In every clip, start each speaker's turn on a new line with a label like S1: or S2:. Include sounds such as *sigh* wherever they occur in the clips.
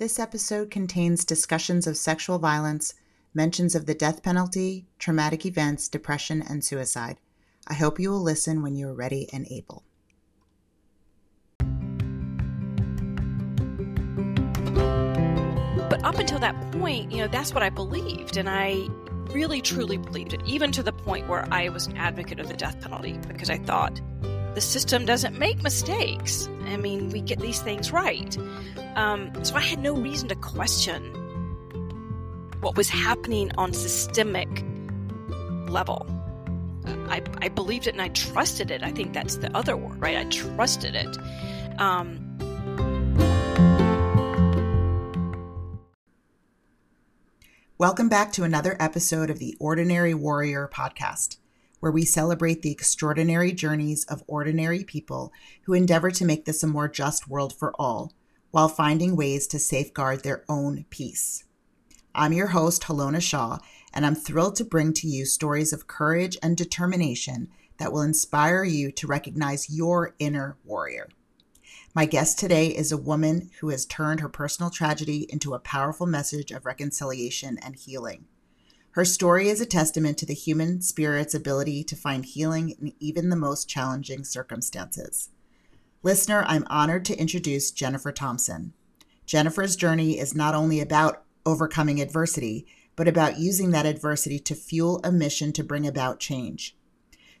S1: This episode contains discussions of sexual violence, mentions of the death penalty, traumatic events, depression, and suicide. I hope you will listen when you are ready and able.
S2: But up until that point, you know, that's what I believed. And I really, truly believed it, even to the point where I was an advocate of the death penalty because I thought the system doesn't make mistakes. I mean, we get these things right. Um, so I had no reason to question what was happening on systemic level. I, I believed it and I trusted it. I think that's the other word, right? I trusted it. Um,
S1: Welcome back to another episode of the Ordinary Warrior podcast, where we celebrate the extraordinary journeys of ordinary people who endeavor to make this a more just world for all while finding ways to safeguard their own peace. I'm your host, Halona Shaw, and I'm thrilled to bring to you stories of courage and determination that will inspire you to recognize your inner warrior. My guest today is a woman who has turned her personal tragedy into a powerful message of reconciliation and healing. Her story is a testament to the human spirit's ability to find healing in even the most challenging circumstances. Listener, I'm honored to introduce Jennifer Thompson. Jennifer's journey is not only about overcoming adversity, but about using that adversity to fuel a mission to bring about change.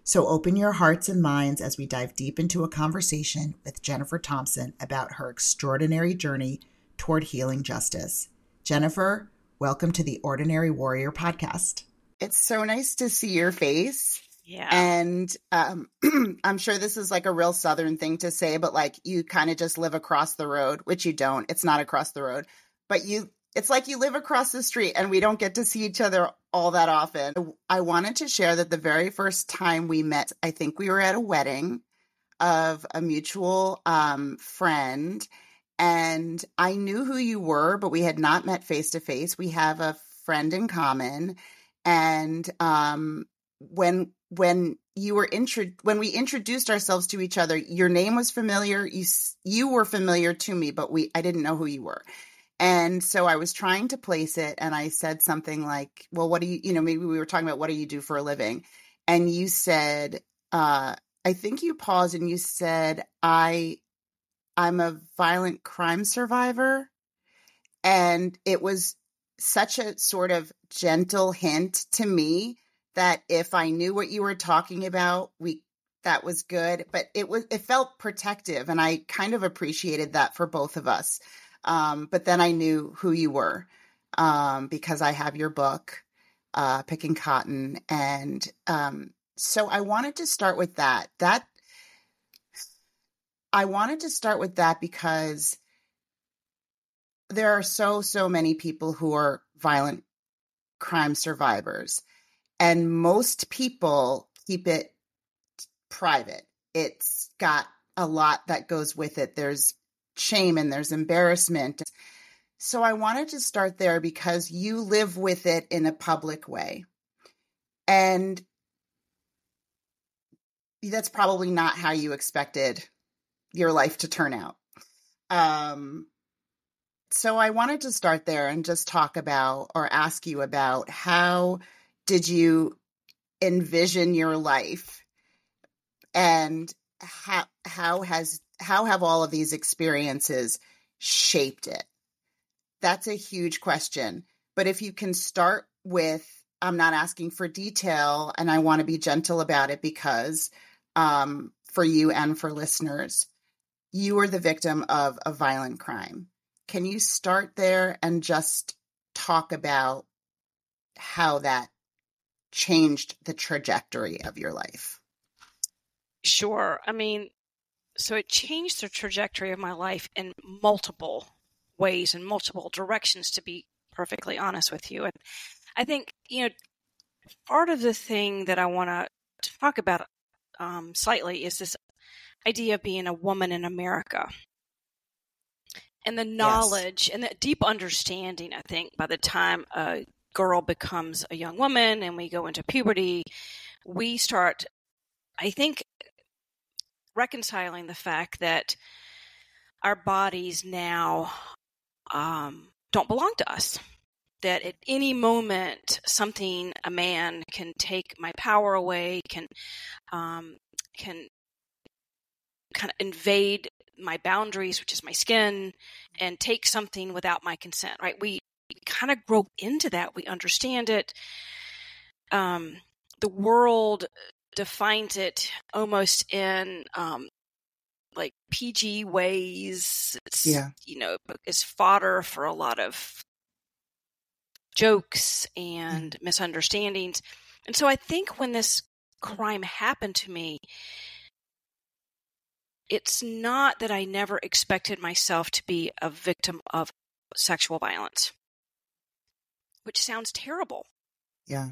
S1: So open your hearts and minds as we dive deep into a conversation with Jennifer Thompson about her extraordinary journey toward healing justice. Jennifer, welcome to the Ordinary Warrior podcast. It's so nice to see your face.
S2: yeah.
S1: And um, *clears throat* I'm sure this is like a real Southern thing to say, but like you kind of just live across the road, which you don't. It's not across the road, but you it's like you live across the street and we don't get to see each other all that often. I wanted to share that the very first time we met, I think we were at a wedding of a mutual um, friend. And I knew who you were, but we had not met face to face. We have a friend in common. And um, when when you were intro- when we introduced ourselves to each other, your name was familiar. You you were familiar to me, but we I didn't know who you were. And so I was trying to place it and I said something like, well, what do you, you know, maybe we were talking about what do you do for a living? And you said, uh, I think you paused and you said, I, I'm a violent crime survivor. And it was such a sort of gentle hint to me that if I knew what you were talking about, we, that was good, but it was, it felt protective. And I kind of appreciated that for both of us. Um, but then I knew who you were um, because I have your book, uh, Picking Cotton. And um, so I wanted to start with that. That I wanted to start with that because there are so, so many people who are violent crime survivors. And most people keep it private. It's got a lot that goes with it. There's shame and there's embarrassment. So I wanted to start there because you live with it in a public way. And that's probably not how you expected your life to turn out. Um, so I wanted to start there and just talk about or ask you about how did you envision your life and how how has how have all of these experiences shaped it? That's a huge question. But if you can start with, I'm not asking for detail and I want to be gentle about it because um, for you and for listeners, you were the victim of a violent crime. Can you start there and just talk about how that changed the trajectory of your life?
S2: Sure. I mean, so it changed the trajectory of my life in multiple ways and multiple directions to be perfectly honest with you and i think you know part of the thing that i want to talk about um, slightly is this idea of being a woman in america and the knowledge yes. and the deep understanding i think by the time a girl becomes a young woman and we go into puberty we start i think reconciling the fact that our bodies now um, don't belong to us. That at any moment, something, a man can take my power away, can, um, can kind of invade my boundaries, which is my skin, and take something without my consent, right? We kind of grow into that. We understand it. Um, the world defines it almost in um, like PG ways. It's,
S1: Yeah.
S2: you know, is fodder for a lot of jokes and misunderstandings. And so I think when this crime happened to me, it's not that I never expected myself to be a victim of sexual violence, which sounds terrible.
S1: Yeah.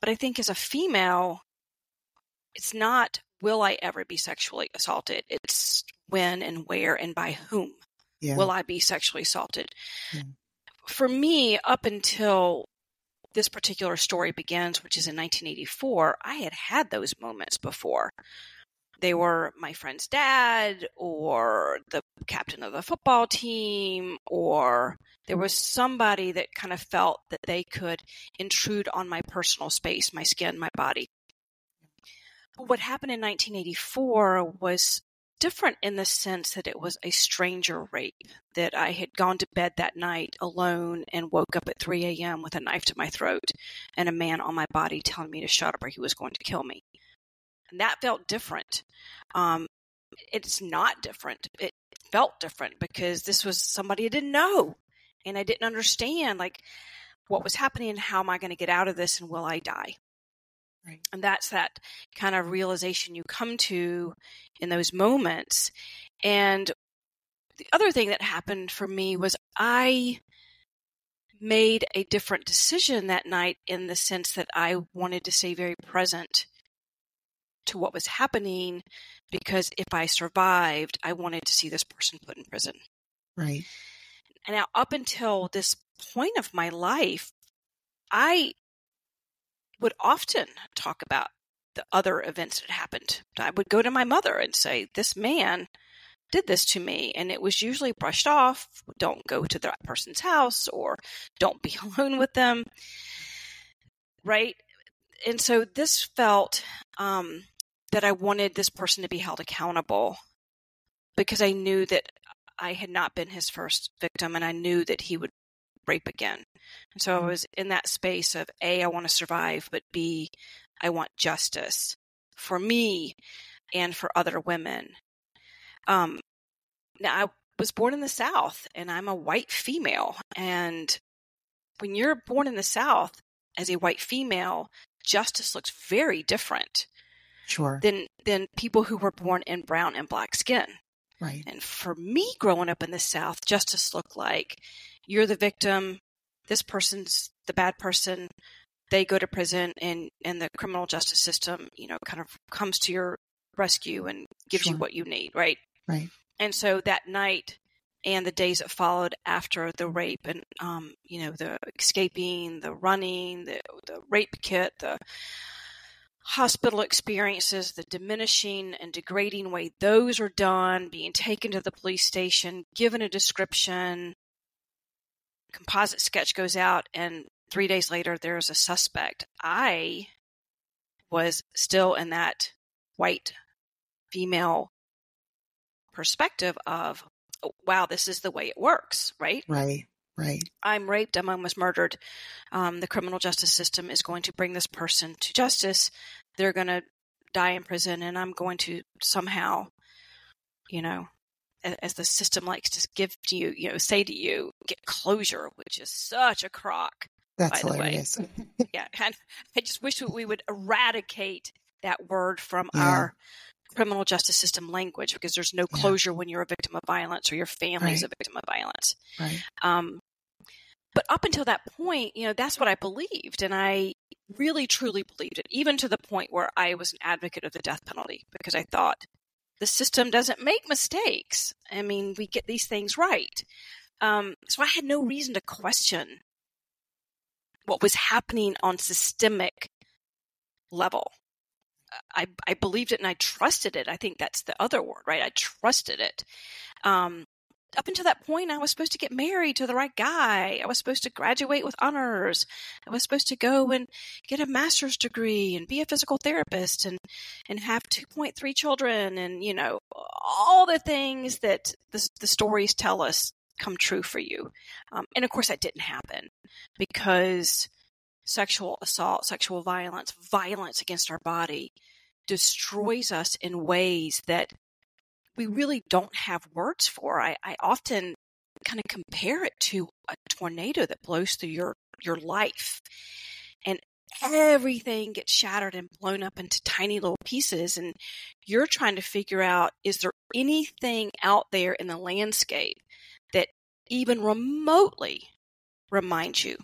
S2: But I think as a female, it's not will I ever be sexually assaulted? It's when and where and by whom
S1: Yeah.
S2: will I be sexually assaulted?
S1: Yeah.
S2: For me, up until this particular story begins, which is in 1984, I had had those moments before. They were my friend's dad, or the captain of the football team, or there was somebody that kind of felt that they could intrude on my personal space, my skin, my body. What happened in 1984 was different in the sense that it was a stranger rape, that I had gone to bed that night alone and woke up at 3 a.m. with a knife to my throat and a man on my body telling me to shut up or he was going to kill me. And that felt different. Um, it's not different. It felt different because this was somebody I didn't know and I didn't understand like what was happening and how am I going to get out of this and will I die?
S1: Right.
S2: And that's that kind of realization you come to in those moments. And the other thing that happened for me was I made a different decision that night in the sense that I wanted to stay very present to what was happening because if I survived, I wanted to see this person put in prison.
S1: Right.
S2: And now, up until this point of my life, I would often talk about the other events that happened. I would go to my mother and say, This man did this to me. And it was usually brushed off. Don't go to that person's house or don't be *laughs* alone with them. Right. And so this felt um, that I wanted this person to be held accountable because I knew that I had not been his first victim and I knew that he would rape again. And so I was in that space of A, I want to survive, but B, I want justice for me and for other women. Um, now, I was born in the South and I'm a white female. And when you're born in the South as a white female, justice looks very different
S1: Sure.
S2: than, than people who were born in brown and black skin.
S1: Right.
S2: And for me, growing up in the South, justice looked like you're the victim, this person's the bad person, they go to prison, and, and the criminal justice system, you know, kind of comes to your rescue and gives you what you need, right?
S1: Right.
S2: And so that night and the days that followed after the rape and, um, you know, the escaping, the running, the, the rape kit, the hospital experiences, the diminishing and degrading way those are done, being taken to the police station, given a description, composite sketch goes out, and three days later there's a suspect. I was still in that white female perspective of, oh, wow, this is the way it works, right?
S1: Right. Right.
S2: I'm raped, I'm almost murdered. Um, the criminal justice system is going to bring this person to justice. They're going to die in prison, and I'm going to somehow, you know, as the system likes to give to you, you know, say to you, get closure, which is such a crock.
S1: That's
S2: By the way.
S1: hilarious. *laughs*
S2: Yeah, *laughs* and I just wish we would eradicate that word from
S1: Yeah.
S2: our criminal justice system language because there's no
S1: Yeah.
S2: closure when you're a victim of violence or your family is
S1: Right.
S2: a victim of violence.
S1: right.
S2: Um, but up until that point, you know, that's what I believed. And I really, truly believed it, even to the point where I was an advocate of the death penalty because I thought the system doesn't make mistakes. I mean, we get these things right. Um, so I had no reason to question what was happening on systemic level. I, I believed it and I trusted it. I think that's the other word, right? I trusted it. Um, up until that point, I was supposed to get married to the right guy. I was supposed to graduate with honors. I was supposed to go and get a master's degree and be a physical therapist and, and have 2.3 children and, you know, all the things that the, the stories tell us come true for you. Um, and of course, that didn't happen because sexual assault, sexual violence, violence against our body destroys us in ways that we really don't have words for. I, I often kind of compare it to a tornado that blows through your, your life. And everything gets shattered and blown up into tiny little pieces. And you're trying to figure out is there anything out there in the landscape that even remotely reminds you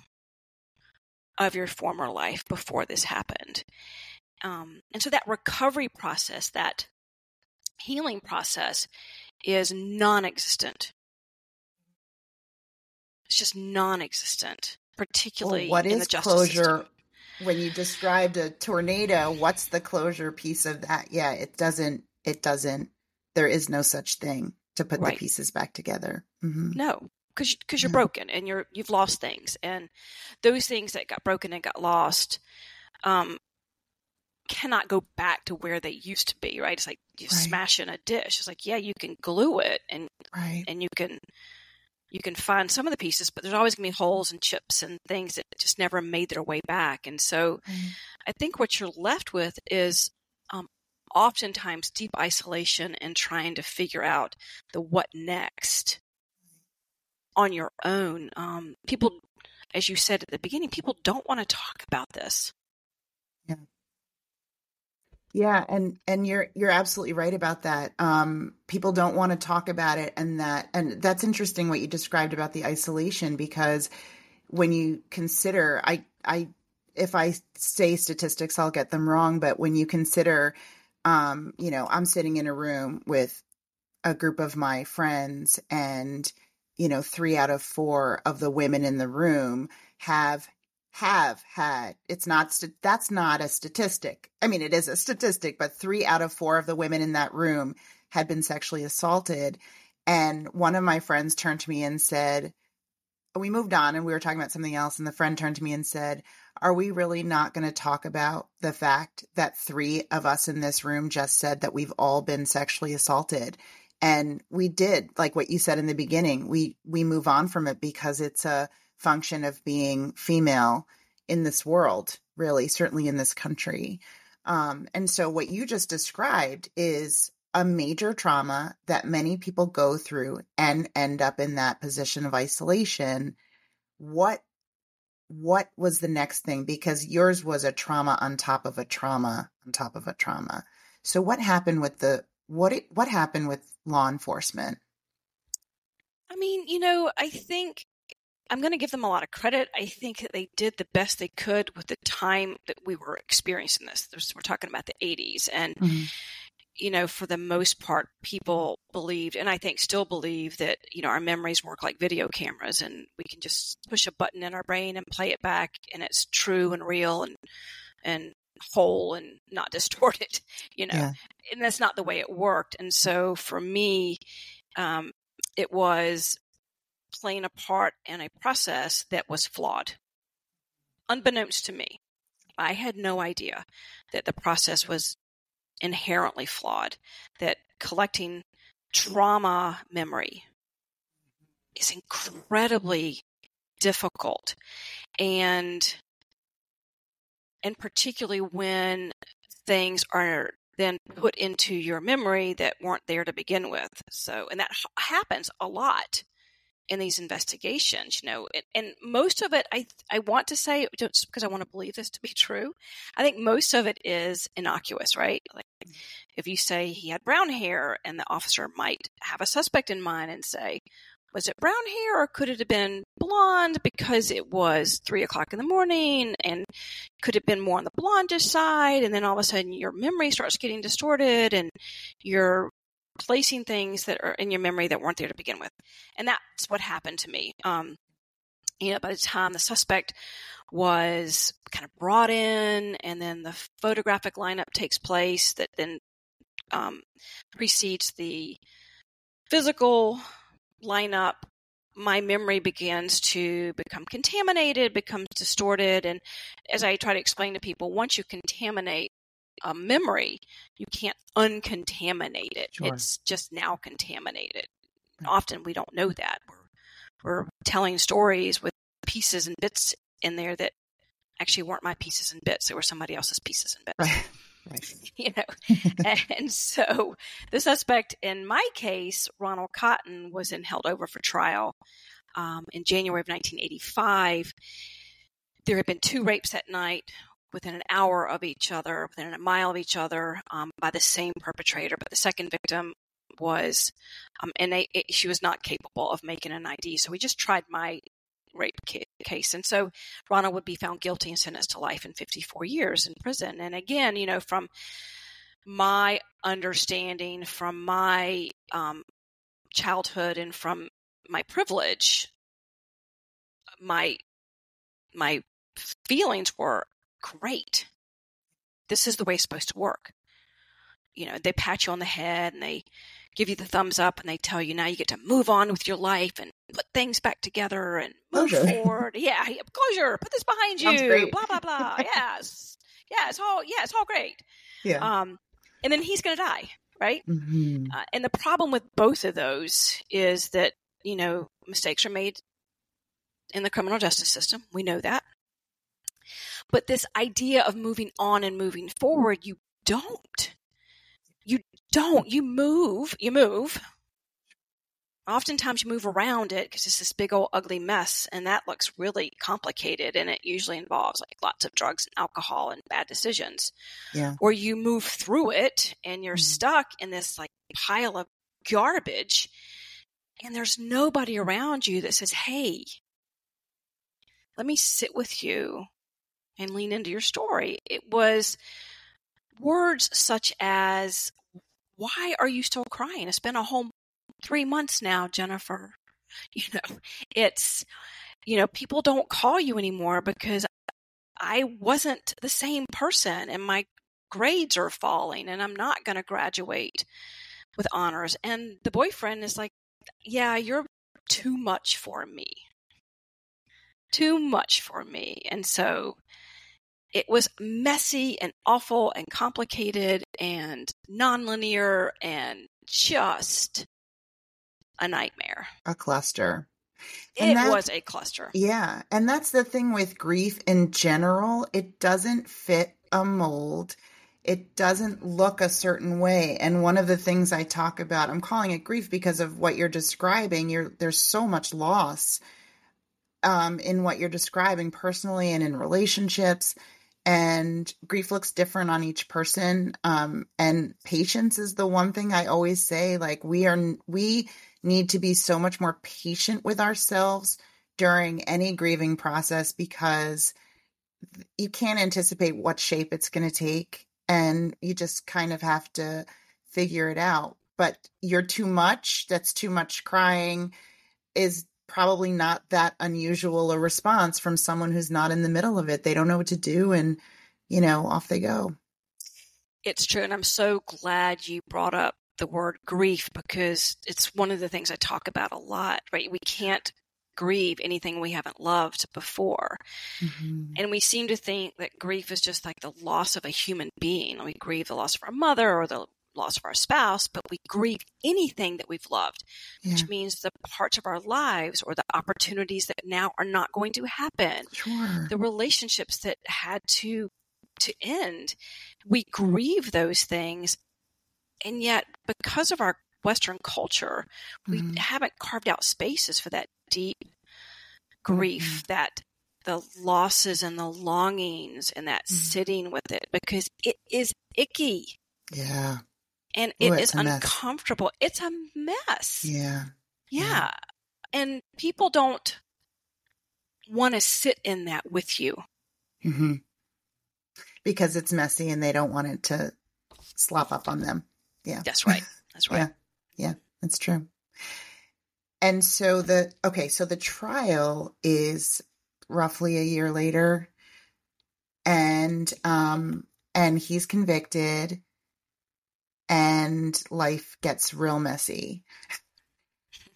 S2: of your former life before this happened? Um, and so that recovery process, that healing process is non existent. It's just non existent, particularly
S1: well, what
S2: in
S1: is
S2: the
S1: closure?
S2: System.
S1: When you described a tornado, what's the closure piece of that? Yeah, it doesn't, it doesn't, there is no such thing to put right. the pieces back together.
S2: Mm-hmm. No, because because you're broken and you're you've lost things and those things that got broken and got lost um, cannot go back to where they used to be, right? It's like you right. smash in a dish. It's like, yeah, you can glue it and
S1: right.
S2: and you can you can find some of the pieces, but there's always gonna be holes and chips and things that just never made their way back. And so right. I think what you're left with is um, oftentimes deep isolation and trying to figure out the what next on your own. Um, people, as you said at the beginning, people don't want to talk about this.
S1: Yeah. And and you're you're absolutely right about that. Um, people don't want to talk about it, and that and that's interesting what you described about the isolation because when you consider, I I if I say statistics, I'll get them wrong, but when you consider, um, you know, I'm sitting in a room with a group of my friends, and you know, three out of four of the women in the room have have had it's not that's not a statistic. I mean it is a statistic but 3 out of 4 of the women in that room had been sexually assaulted. And one of my friends turned to me and said we moved on and we were talking about something else. And the friend turned to me and said are we really not going to talk about the fact that 3 of us in this room just said that we've all been sexually assaulted? And we did like what you said in the beginning we we move on from it because it's a function of being female in this world, really, certainly in this country. Um, and so, what you just described is a major trauma that many people go through and end up in that position of isolation. What what was the next thing? Because yours was a trauma on top of a trauma on top of a trauma. So, what happened with the what it, what happened with law enforcement?
S2: I mean, you know, I think I'm going to give them a lot of credit. I think that they did the best they could with the time that we were experiencing this. We're talking about the 80s. And, mm-hmm. you know, for the most part, people believed, and I think still believe, that, you know, our memories work like video cameras and we can just push a button in our brain and play it back and it's true and real and, and, whole and not *laughs* distorted you know yeah. and that's not the way it worked and so for me um, it was playing a part in a process that was flawed, unbeknownst to me. I had no idea that the process was inherently flawed, that collecting trauma memory is incredibly difficult. And and particularly when things are then put into your memory that weren't there to begin with. So, and that happens a lot in these investigations, you know, and, and, most of it, I I want to say, just because I want to believe this to be true, I think most of it is innocuous, right? Like mm. if you say he had brown hair, and the officer might have a suspect in mind and say, was it brown hair or could it have been blonde because it was three o'clock in the morning and could have been more on the blondish side and then all of a sudden your memory starts getting distorted and you're placing things that are in your memory that weren't there to begin with. And that's what happened to me. Um, you know, by the time the suspect was kind of brought in, and then the photographic lineup takes place that then um, precedes the physical lineup, my memory begins to become contaminated, becomes distorted. And as I try to explain to people, once you contaminate a memory, you can't uncontaminate it. Sure. It's just now contaminated. Right. Often we don't know that. We're, we're telling stories with pieces and bits in there that actually weren't my pieces and bits. They were somebody else's pieces and bits. Right. Right. *laughs* you know, and so the suspect in my case, Ronald Cotton, was in held over for trial um, in January of 1985. There had been two rapes that night within an hour of each other, within a mile of each other, um, by the same perpetrator. But the second victim was, um, and they, it, she was not capable of making an ID. So we just tried my rape case. And so Ronald would be found guilty and sentenced to life in 54 years in prison. And again, you know, from my understanding, from my um, childhood, and from my privilege, my my feelings were great. This is the way it's supposed to work. You know, they pat you on the head and they give you the thumbs up and they tell you now you get to move on with your life and put things back together and move *laughs* forward. Yeah, closure. Put this behind you. Blah blah blah. *laughs* yes, yeah, it's all yeah, it's all great. Yeah. Um, and then he's going to die, right? Mm-hmm. Uh, and the problem with both of those is that you know mistakes are made in the criminal justice system. We know that. But this idea of moving on and moving forward, you don't. You don't. You move. You move oftentimes you move around it because it's this big old ugly mess and that looks really complicated and it usually involves like lots of drugs and alcohol and bad decisions yeah or you move through it and you're mm-hmm. stuck in this like pile of garbage and there's nobody around you that says hey let me sit with you and lean into your story it was words such as why are you still crying? It's been a whole three months now, Jennifer. *laughs* You know, it's, you know, people don't call you anymore because I wasn't the same person and my grades are falling and I'm not going to graduate with honors. And the boyfriend is like, yeah, you're too much for me. Too much for me. And so it was messy and awful and complicated and nonlinear and just a nightmare.
S1: A cluster.
S2: And it that, was a cluster.
S1: Yeah. And that's the thing with grief in general. It doesn't fit a mold. It doesn't look a certain way. And one of the things I talk about, I'm calling it grief because of what you're describing. You're, there's so much loss um, in what you're describing personally and in relationships and grief looks different on each person um, and patience is the one thing i always say like we are we need to be so much more patient with ourselves during any grieving process because you can't anticipate what shape it's going to take and you just kind of have to figure it out. But you're too much that's too much crying is probably not that unusual a response from someone who's not in the middle of it. They don't know what to do and, you know, off they go.
S2: It's true. And I'm so glad you brought up the word grief because it's one of the things I talk about a lot, right? We can't grieve anything we haven't loved before. Mm-hmm. And we seem to think that grief is just like the loss of a human being. We grieve the loss of our mother or the loss of our spouse, but we grieve anything that we've loved, yeah. which means the parts of our lives or the opportunities that now are not going to happen. Sure. The relationships that had to to end. We grieve those things. And yet because of our Western culture, we mm-hmm. haven't carved out spaces for that deep grief, mm-hmm. that the losses and the longings and that mm-hmm. sitting with it because it is icky.
S1: Yeah
S2: and it Ooh, is uncomfortable. Mess. It's a mess.
S1: Yeah.
S2: yeah. Yeah. And people don't want to sit in that with you.
S1: Mm-hmm. Because it's messy and they don't want it to slop up on them. Yeah.
S2: That's right. *laughs* That's right.
S1: yeah. Yeah. That's true. And so the, okay, so the trial is roughly a year later and, um, and he's convicted and life gets real messy.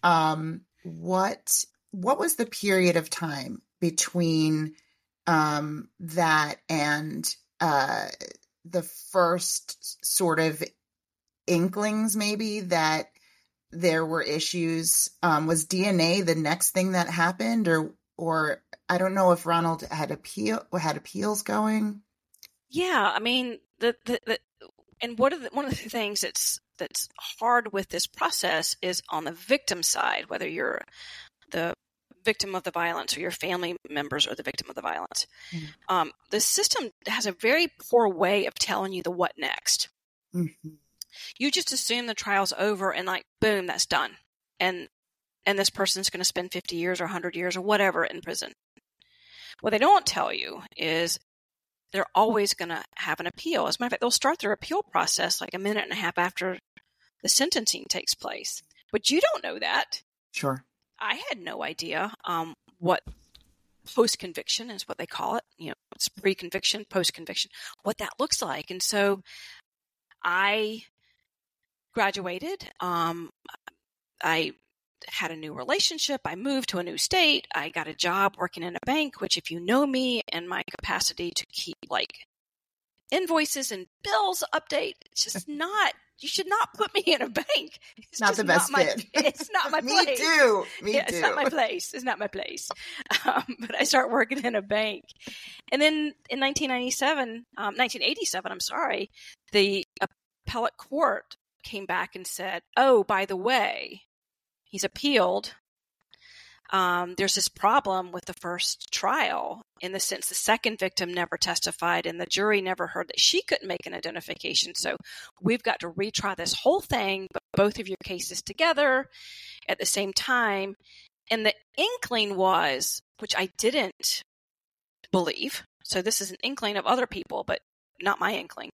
S1: um, what what was the period of time between um, that and uh, the first sort of inklings, maybe that there were issues? Um, was DNA the next thing that happened, or or I don't know if Ronald had appeal had appeals going.
S2: Yeah, I mean the the, the and one of the one of the things that's that's hard with this process is on the victim side, whether you're the victim of the violence or your family members are the victim of the violence. Mm-hmm. Um, the system has a very poor way of telling you the what next. Mm-hmm. You just assume the trial's over and like boom, that's done, and and this person's going to spend fifty years or hundred years or whatever in prison. What they don't tell you is they're always going to have an appeal. As a matter of fact, they'll start their appeal process like a minute and a half after the sentencing takes place. But you don't know that.
S1: Sure.
S2: I had no idea um, what post conviction is what they call it. You know, it's pre conviction, post conviction, what that looks like. And so I graduated. Um, I had a new relationship. I moved to a new state. I got a job working in a bank, which, if you know me and my capacity to keep like invoices and bills update, it's just *laughs* not you should not put me in a bank. *laughs*
S1: It's not the best
S2: not
S1: fit.
S2: My, *laughs* it's not my
S1: Me
S2: place.
S1: too. Me
S2: yeah,
S1: too.
S2: It's not my place. It's not my place. Um, but I start working in a bank, and then in 1997, um, 1987, I'm sorry, the appellate court came back and said, "Oh, by the way, he's appealed um, there's this problem with the first trial in the sense the second victim never testified and the jury never heard that she couldn't make an identification. So we've got to retry this whole thing, but both of your cases together at the same time. And the inkling was, which I didn't believe, so this is an inkling of other people, but not my inkling,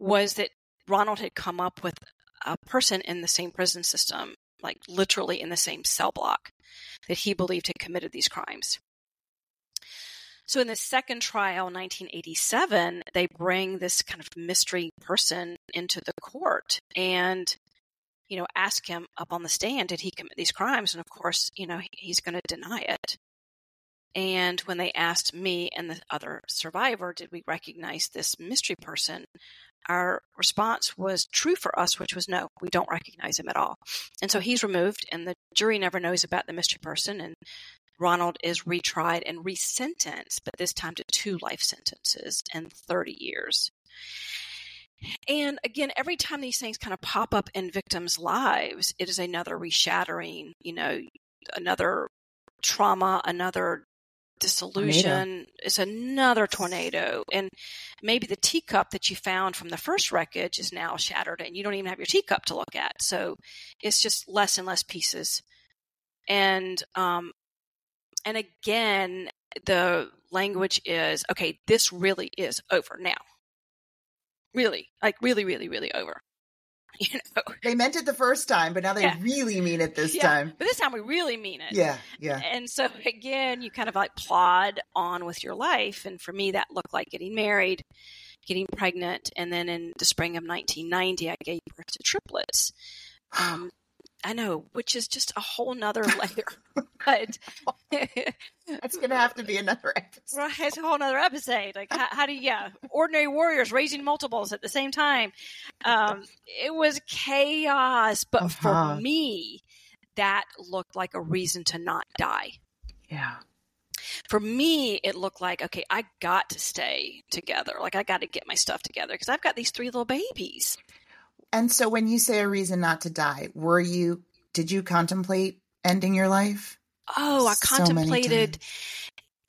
S2: was that Ronald had come up with a person in the same prison system like literally in the same cell block that he believed had committed these crimes. So in the second trial, 1987, they bring this kind of mystery person into the court and, you know, ask him up on the stand, did he commit these crimes? And of course, you know, he's going to deny it. And when they asked me and the other survivor, did we recognize this mystery person? Our response was true for us, which was no, we don't recognize him at all. And so he's removed, and the jury never knows about the mystery person. And Ronald is retried and resentenced, but this time to two life sentences and 30 years. And again, every time these things kind of pop up in victims' lives, it is another reshattering, you know, another trauma, another dissolution tornado. is another tornado. And maybe the teacup that you found from the first wreckage is now shattered and you don't even have your teacup to look at. So it's just less and less pieces. And, um, and again, the language is okay, this really is over now. Really, like really, really, really over. *laughs* You know,
S1: they meant it the first time, but now they yeah. really mean it this
S2: yeah,
S1: time.
S2: But this time we really mean it.
S1: Yeah, yeah.
S2: And so again, you kind of like plod on with your life. And for me, that looked like getting married, getting pregnant, and then in the spring of 1990, I gave birth to triplets. *sighs* Um, I know, which is just a whole nother *laughs* layer. but *laughs*
S1: that's going to have to be another episode.
S2: Right, it's a whole nother episode. Like, how, how, do you, yeah, ordinary warriors raising multiples at the same time. Um, it was chaos, but uh-huh. for me, that looked like a reason to not die.
S1: Yeah.
S2: For me, it looked like, okay, I got to stay together. Like, I got to get my stuff together because I've got these three little babies.
S1: And so when you say a reason not to die, were you did you contemplate ending your life?
S2: Oh, I so contemplated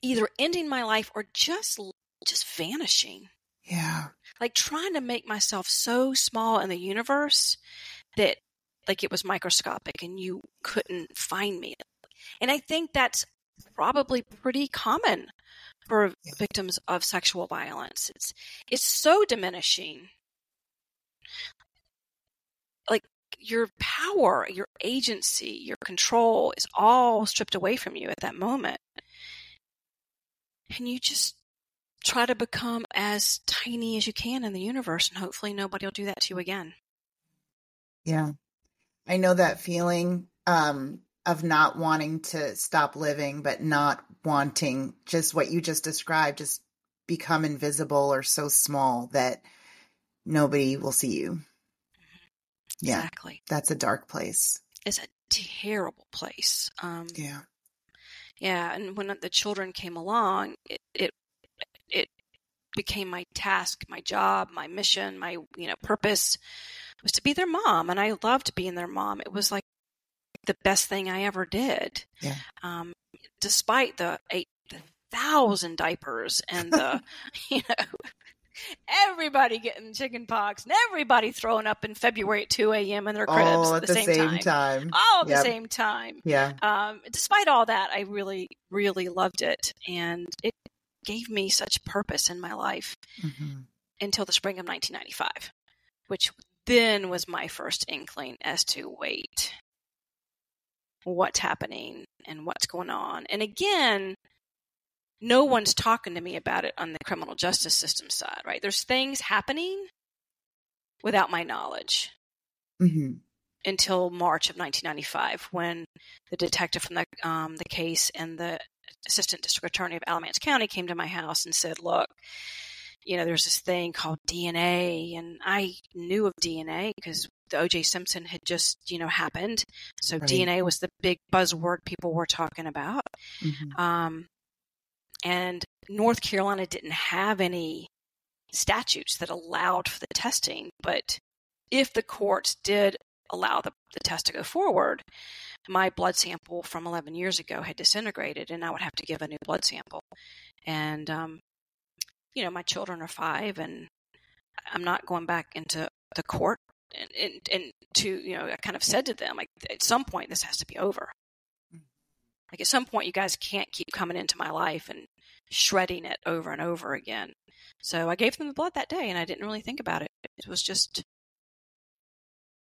S2: either ending my life or just just vanishing.
S1: Yeah.
S2: Like trying to make myself so small in the universe that like it was microscopic and you couldn't find me. And I think that's probably pretty common for yeah. victims of sexual violence. It's it's so diminishing like your power, your agency, your control is all stripped away from you at that moment. And you just try to become as tiny as you can in the universe, and hopefully nobody will do that to you again.
S1: Yeah. I know that feeling. Um, of not wanting to stop living, but not wanting just what you just described, just become invisible or so small that nobody will see you. Yeah.
S2: Exactly.
S1: That's a dark place.
S2: It's a terrible place. Um,
S1: Yeah.
S2: yeah, and when the children came along, it, it it became my task, my job, my mission, my you know purpose was to be their mom, and I loved being their mom. It was like the best thing I ever did.
S1: Yeah.
S2: Um, despite the eight thousand diapers and the *laughs* *laughs* you know everybody getting chicken pox and everybody throwing up in February at two a.m. in their cribs
S1: All
S2: at
S1: at
S2: the, same, time.
S1: time.
S2: All at
S1: Yep.
S2: the same time
S1: Yeah.
S2: um, despite all that, I really, really loved it. And it gave me such purpose in my life
S1: hmm
S2: until the spring of 1995, which then was my first inkling as to wait, what's happening and what's going on. And again, no one's talking to me about it on the criminal justice system side, right? There's things happening without my knowledge
S1: hmm
S2: until March of 1995 when the detective from the um, the case and the assistant district attorney of Alamance County came to my house and said, "Look, you know, there's this thing called DNA, and I knew of DNA because the O.J. Simpson had just you know happened, so
S1: Right.
S2: DNA was the big buzzword people were talking about."
S1: hmm
S2: Um, and North Carolina didn't have any statutes that allowed for the testing, but if the courts did allow the, the test to go forward, my blood sample from 11 years ago had disintegrated and I would have to give a new blood sample. And, um, you know, my children are five and I'm not going back into the court. And, and, and to, you know, I kind of said to them, like, at some point, this has to be over. Like, at some point, you guys can't keep coming into my life and shredding it over and over again. So I gave them the blood that day and I didn't really think about it. It was just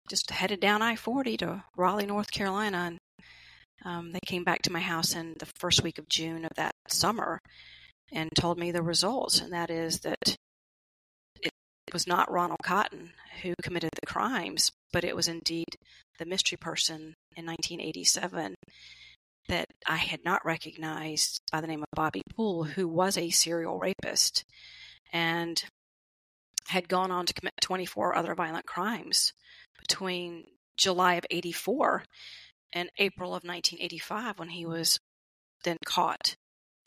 S2: just headed down I forty to Raleigh, North Carolina, and um, they came back to my house in the first week of June of that summer and told me the results, and that is that it was not Ronald Cotton who committed the crimes, but it was indeed the mystery person in 1987 that I had not recognized by the name of Bobby Poole, who was a serial rapist and had gone on to commit 24 other violent crimes between July of 84 and April of 1985 when he was then caught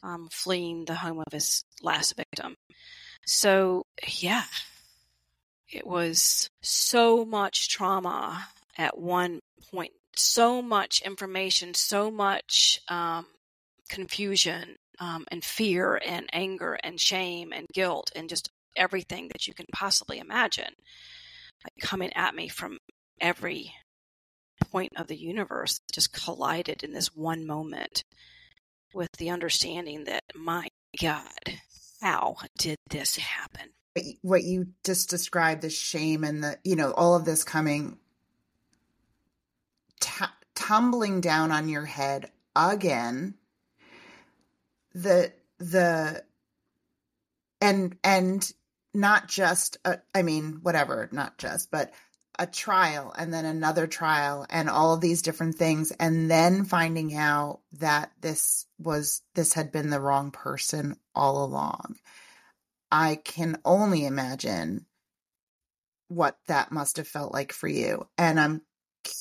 S2: um, fleeing the home of his last victim. So, yeah, it was so much trauma at one point, so much information, so much um, confusion um, and fear and anger and shame and guilt and just everything that you can possibly imagine coming at me from every point of the universe just collided in this one moment with the understanding that my god how did this happen?
S1: What you just described, the shame and the, you know, all of this coming, t- tumbling down on your head again. The, the, and, and not just, a, I mean, whatever, not just, but a trial and then another trial and all of these different things. And then finding out that this was, this had been the wrong person all along. I can only imagine what that must have felt like for you. And I'm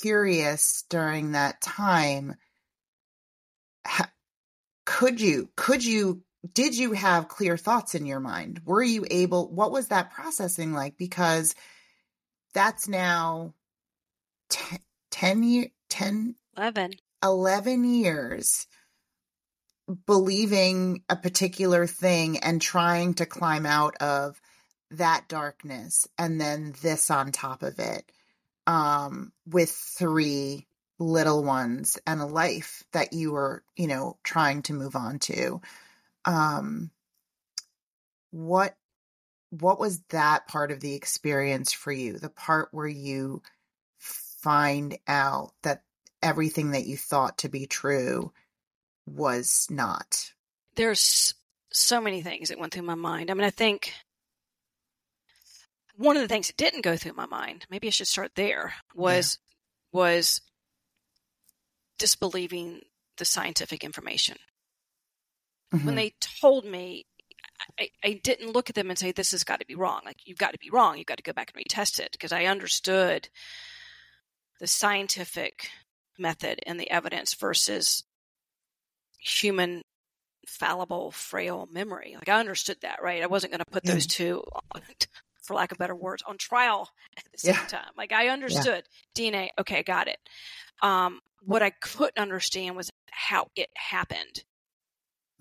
S1: curious during that time, could you, could you, did you have clear thoughts in your mind? Were you able, what was that processing like? Because that's now 10, 10 year, 10,
S2: 11
S1: 11 years believing a particular thing and trying to climb out of that darkness and then this on top of it um with three little ones and a life that you were you know trying to move on to um what what was that part of the experience for you the part where you find out that everything that you thought to be true was not.
S2: there's so many things that went through my mind. I mean, I think one of the things that didn't go through my mind, maybe I should start there, was was disbelieving the scientific information.
S1: Mhm.
S2: When they told me, I, I didn't look at them and say, This has got to be wrong. Like, you've got to be wrong. You've got to go back and retest it because I understood the scientific method and the evidence versus human fallible frail memory like i understood that right i wasn't going to put
S1: Yeah.
S2: those two for lack of better words on trial *laughs* at the same
S1: Yeah.
S2: time like i understood dna okay got it um what i couldn't understand was how it happened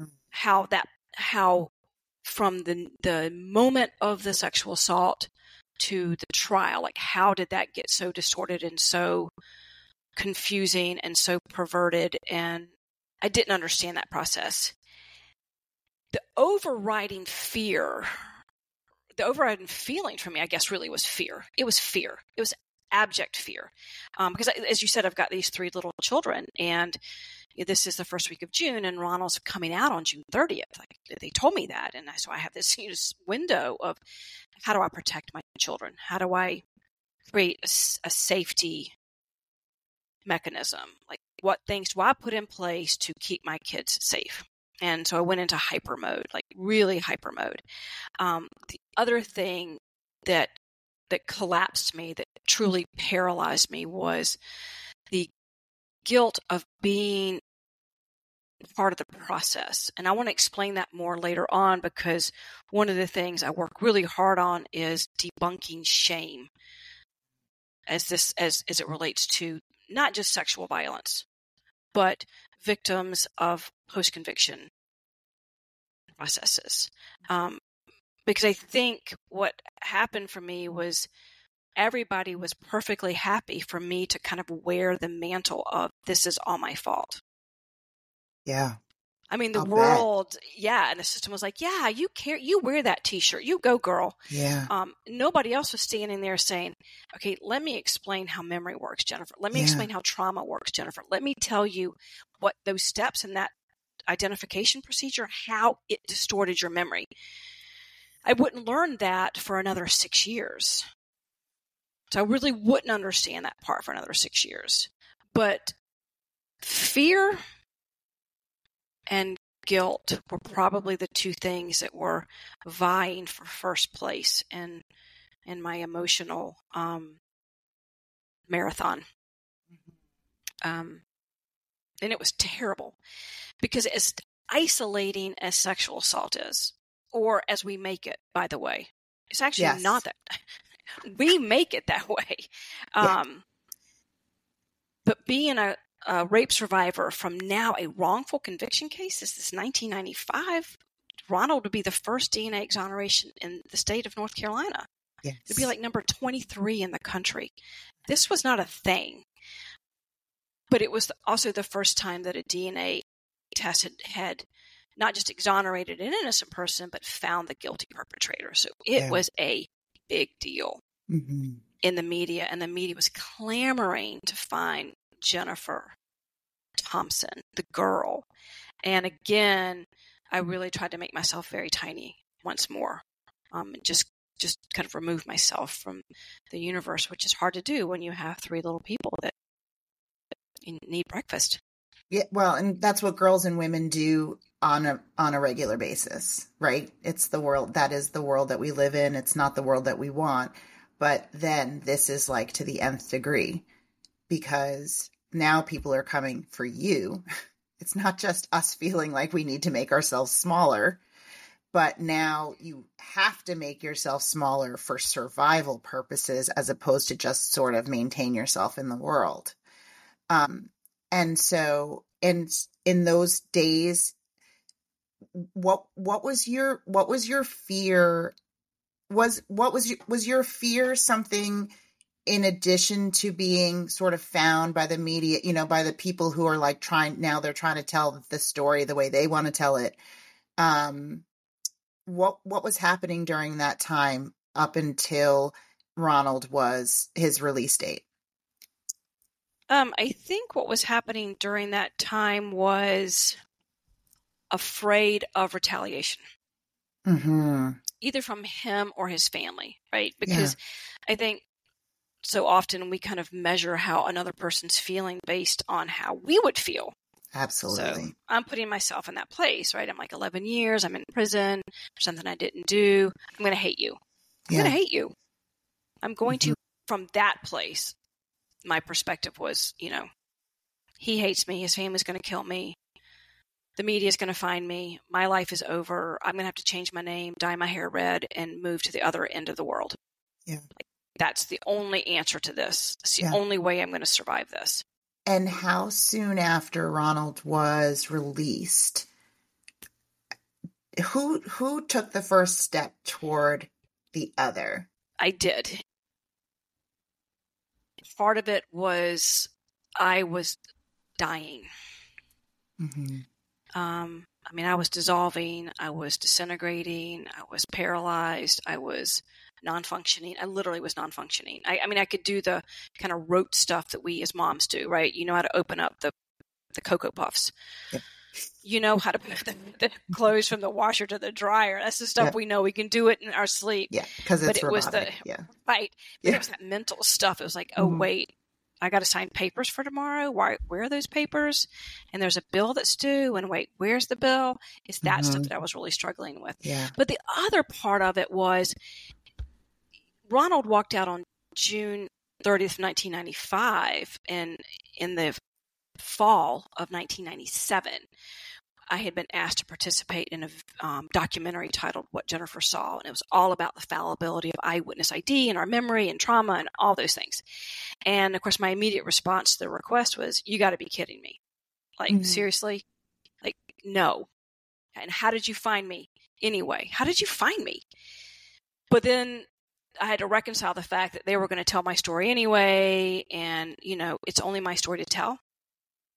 S1: Mm.
S2: how that how from the the moment of the sexual assault to the trial like how did that get so distorted and so confusing and so perverted and I didn't understand that process. The overriding fear, the overriding feeling for me, I guess, really was fear. It was fear. It was abject fear. Um, because, I- as you said, I've got these three little children, and this is the first week of June, and Ronald's coming out on June 30th. Like they told me that, and I- so I have this, *laughs* window of how do I protect my children? How do I create a safety mechanism? Like, what things do I put in place to keep my kids safe? And so I went into hyper mode, like really hyper mode. Um, the other thing that that collapsed me, that truly paralyzed me, was the guilt of being part of the process. And I want to explain that more later on because one of the things I work really hard on is debunking shame as this as as it relates to not just sexual violence, but victims of post conviction processes. Um, because I think what happened for me was everybody was perfectly happy for me to kind of wear the mantle of this is all my fault.
S1: Yeah.
S2: I mean, the
S1: I'll bet.
S2: world, yeah, and the system was like, yeah, you care, you wear that T-shirt, you go, girl.
S1: Yeah.
S2: Um, nobody else was standing there saying, okay, let me explain how memory works, Jennifer. Let me
S1: Yeah.
S2: explain how trauma works, Jennifer. Let me tell you what those steps and that identification procedure, how it distorted your memory. I wouldn't learn that for another six years. So I really wouldn't understand that part for another six years. But fear and guilt were probably the two things that were vying for first place in in my emotional um, marathon. Um, and it was terrible because as isolating as sexual assault is, or as we make it, by the way, it's actually
S1: Yes.
S2: not that. *laughs* We make it that way.
S1: Yeah.
S2: Um, but being a, a rape survivor from now a wrongful conviction case, this is 1995. Ronald would be the first DNA exoneration in the state of North Carolina.
S1: Yes.
S2: It'd be like number 23 in the country. This was not a thing. But it was also the first time that a DNA test had, had not just exonerated an innocent person, but found the guilty perpetrator. So it
S1: Yeah.
S2: was a big deal
S1: Mhm.
S2: in the media, and the media was clamoring to find Jennifer Thompson, the girl. And again, I really tried to make myself very tiny once more, um, just just kind of remove myself from the universe, which is hard to do when you have three little people that need breakfast.
S1: Yeah, well, and that's what girls and women do on a on a regular basis, right? It's the world that is the world that we live in. It's not the world that we want. But then this is like to the nth degree because now people are coming for you. *laughs* It's not just us feeling like we need to make ourselves smaller, but now you have to make yourself smaller for survival purposes as opposed to just sort of maintain yourself in the world. Um, and so in in those days what what was your what was your fear? Was what was your, was your fear something in addition to being sort of found by the media you know by the people who are like trying now they're trying to tell the story the way they want to tell it? Um what what was happening during that time up until Ronald was his release date
S2: Um, I think what was happening during that time was afraid of retaliation.
S1: mhm
S2: either from him or his family, right? Because I think so often we kind of measure how another person's feeling based on how we would feel.
S1: Absolutely.
S2: So I'm putting myself in that place, right? I'm like 11 years, I'm in prison for something I didn't do. I'm going to hate you. I'm
S1: Yeah.
S2: going to hate you. I'm going
S1: Mm-hmm.
S2: to, from that place, my perspective was, you know, he hates me. His family's going to kill me. The media's going to find me. My life is over. I'm going to have to change my name, dye my hair red, and move to the other end of the world.
S1: Yeah.
S2: Like, that's the only answer to this. It's the
S1: Yeah.
S2: only way I'm going to survive this.
S1: And how soon after Ronald was released, who who took the first step toward the other?
S2: I did. Part of it was I was dying.
S1: hmm
S2: Um, I mean, I was dissolving, I was disintegrating, I was paralyzed, I was non functioning. I literally was non functioning. I, I mean, I could do the kind of rote stuff that we as moms do, right? You know how to open up the, the Cocoa Puffs.
S1: Yep.
S2: You know how to put the, the clothes from the washer to the dryer. That's the stuff we know. We can do it in our sleep.
S1: Yeah, because
S2: But
S1: it's
S2: it was the-
S1: yeah,
S2: Right. But
S1: Yeah.
S2: it was that mental stuff. It was like, oh,
S1: Mhm.
S2: wait, I got to sign papers for tomorrow. Why, where are those papers? And there's a bill that's due. And wait, where's the bill? It's that stuff
S1: Mhm.
S2: that I was really struggling with.
S1: yeah.
S2: But the other part of it was Ronald walked out on June 30th, 1995. And in the fall of 1997, I had been asked to participate in a um, documentary titled What Jennifer Saw. And it was all about the fallibility of eyewitness ID and our memory and trauma and all those things. And of course, my immediate response to the request was, You got to be kidding me. Like,
S1: Mhm.
S2: seriously? Like, no. And how did you find me anyway? How did you find me? But then I had to reconcile the fact that they were going to tell my story anyway. And, you know, it's only my story to tell.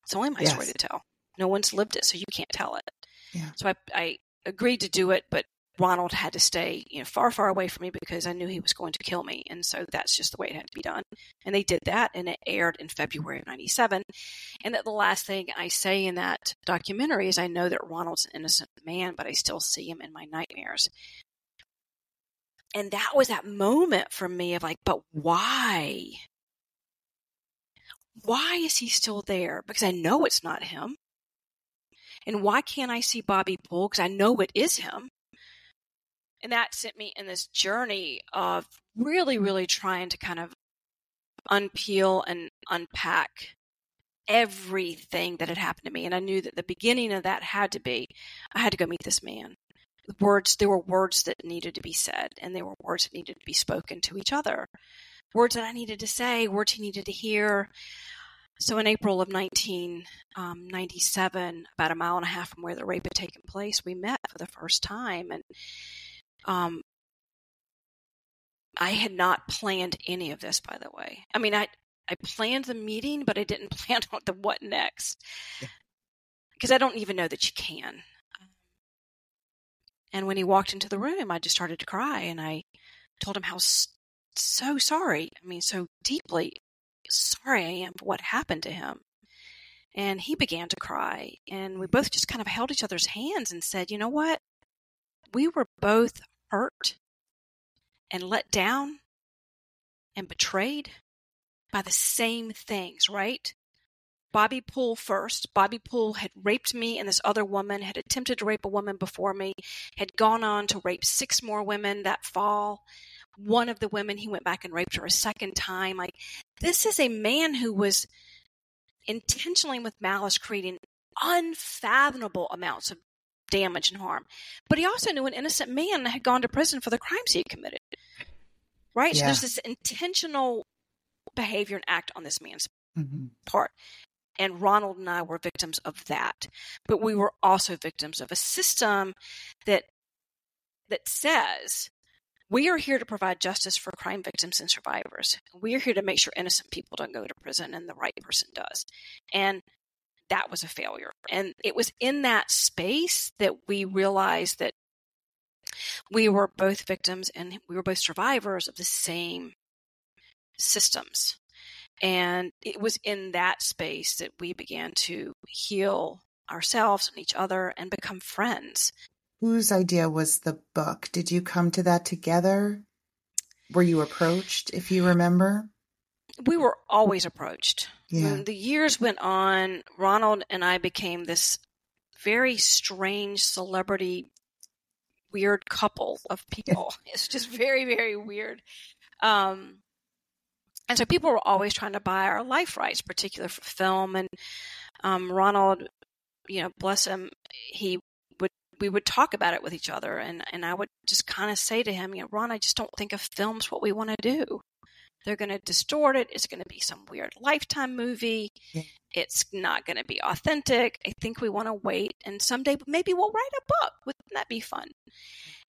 S2: It's only my story to tell. No one's lived it, so you can't tell it.
S1: Yeah.
S2: So I, I agreed to do it, but Ronald had to stay, you know, far, far away from me because I knew he was going to kill me. And so that's just the way it had to be done. And they did that, and it aired in February of 97. And that the last thing I say in that documentary is I know that Ronald's an innocent man, but I still see him in my nightmares. And that was that moment for me of like, but why? Why is he still there? Because I know it's not him. And why can't I see Bobby Poole? Because I know it is him. And that sent me in this journey of really, really trying to kind of unpeel and unpack everything that had happened to me. And I knew that the beginning of that had to be I had to go meet this man. Words, there were words that needed to be said, and there were words that needed to be spoken to each other. Words that I needed to say, words he needed to hear. So in April of 1997, about a mile and a half from where the rape had taken place, we met for the first time. And um, I had not planned any of this, by the way. I mean, I, I planned the meeting, but I didn't *laughs* plan on the what next.
S1: Yeah.
S2: Because I don't even know that you can. And when he walked into the room, I just started to cry and I told him how so sorry, I mean, so deeply sorry I am for what happened to him. And he began to cry. And we both just kind of held each other's hands and said, you know what? We were both hurt and let down and betrayed by the same things, right? Bobby Poole first. Bobby Poole had raped me, and this other woman had attempted to rape a woman before me, had gone on to rape six more women that fall. One of the women, he went back and raped her a second time. Like, this is a man who was intentionally with malice creating unfathomable amounts of damage and harm. But he also knew an innocent man had gone to prison for the crimes he had committed. Right? So there's this intentional behavior and act on this man's
S1: Mhm.
S2: part. And Ronald and I were victims of that. But we were also victims of a system that that says we are here to provide justice for crime victims and survivors. We are here to make sure innocent people don't go to prison and the right person does. And that was a failure. And it was in that space that we realized that we were both victims and we were both survivors of the same systems. And it was in that space that we began to heal ourselves and each other and become friends.
S1: Whose idea was the book? Did you come to that together? Were you approached, if you remember?
S2: we were always approached.
S1: Yeah.
S2: When the years went on, Ronald and I became this very strange celebrity, weird couple of people. *laughs* it's just very, very weird. Um, and so people were always trying to buy our life rights, particularly for film. And um, Ronald, you know, bless him, he we would talk about it with each other, and and I would just kind of say to him, you know, Ron, I just don't think a film's what we want to do. They're going to distort it. It's going to be some weird lifetime movie. It's not going to be authentic. I think we want to wait and someday maybe we'll write a book. Wouldn't that be fun?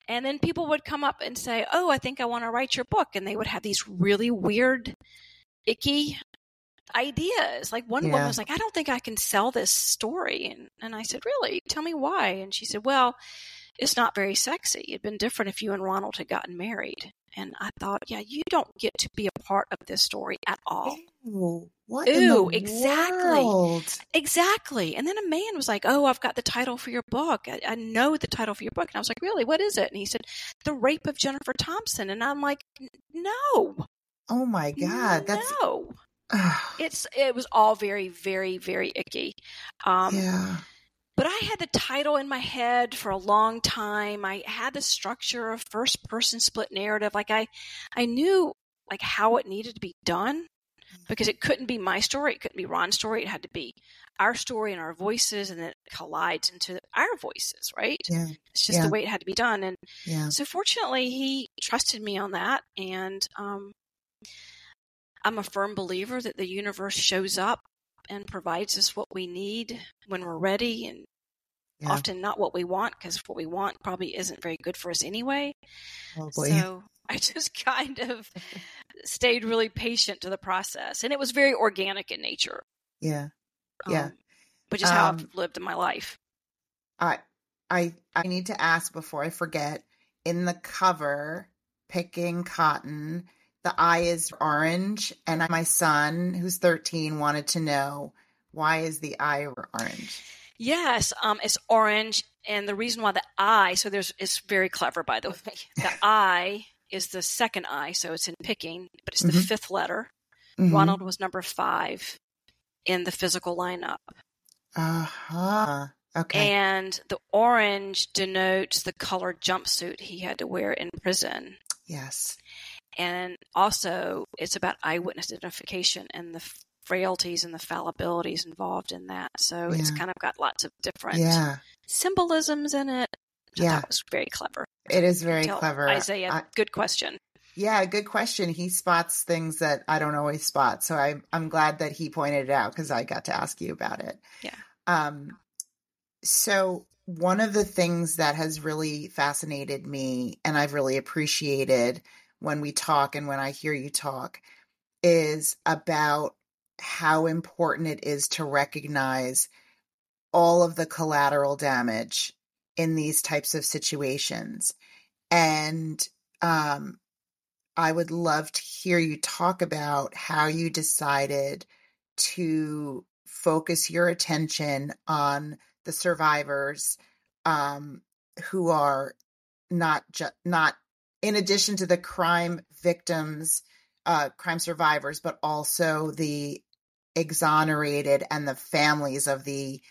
S2: And then people would come up and say, Oh, I think I want to write your book. And they would have these really weird, icky ideas. Like one
S1: Yeah.
S2: woman was like, I don't think I can sell this story. And, and I said, Really? Tell me why. And she said, Well, it's not very sexy. It'd been different if you and Ronald had gotten married. And I thought, yeah, you don't get to be a part of this story at all.
S1: Ew, what
S2: Ew, exactly.
S1: world?
S2: Exactly. And then a man was like, Oh, I've got the title for your book. I, I know the title for your book. And I was like, Really? What is it? And he said, The Rape of Jennifer Thompson. And I'm like, No.
S1: Oh my god, that's
S2: no. *sighs* It's it was all very, very, very icky. Um
S1: yeah.
S2: but I had the title in my head for a long time. I had the structure of first person split narrative. Like I I knew like how it needed to be done because it couldn't be my story, it couldn't be Ron's story, it had to be our story and our voices and then it collides into our voices, right?
S1: Yeah,
S2: It's just
S1: Yeah.
S2: the way it had to be done. And
S1: yeah.
S2: so fortunately he trusted me on that and um I'm a firm believer that the universe shows up and provides us what we need when we're ready and
S1: Yeah.
S2: often not what we want because what we want probably isn't very good for us anyway.
S1: Oh.
S2: So *laughs* I just kind of stayed really patient to the process, and it was very organic in nature.
S1: yeah. Yeah.
S2: um, which is how
S1: Um,
S2: I've lived in my life.
S1: I I I need to ask before I forget. In the cover, picking cotton, the eye is orange, and my son, who's 13, wanted to know why is the eye orange?
S2: Yes, um, it's orange, and the reason why the eye. So there's it's very clever, by the way. The eye is the second eye, so it's in picking, but it's the
S1: Mhm.
S2: fifth letter.
S1: Mhm.
S2: Ronald was number five in the physical lineup.
S1: Uh-huh. Okay.
S2: And the orange denotes the colored jumpsuit he had to wear in prison.
S1: yes.
S2: And also, it's about eyewitness identification and the frailties and the fallibilities involved in that. So it's kind of got lots of different
S1: Yeah.
S2: symbolisms in it.
S1: Yeah.
S2: it was very clever.
S1: It is very
S2: Tell
S1: clever.
S2: Isaiah,
S1: I-
S2: good question.
S1: Yeah, good question. He spots things that I don't always spot. So I, I'm glad that he pointed it out because I got to ask you about it.
S2: Yeah.
S1: Um, so one of the things that has really fascinated me and I've really appreciated when we talk and when I hear you talk is about how important it is to recognize all of the collateral damage in these types of situations. And um, I would love to hear you talk about how you decided to focus your attention on the survivors um, who are not just not in addition to the crime victims, uh, crime survivors, but also the exonerated and the families of the.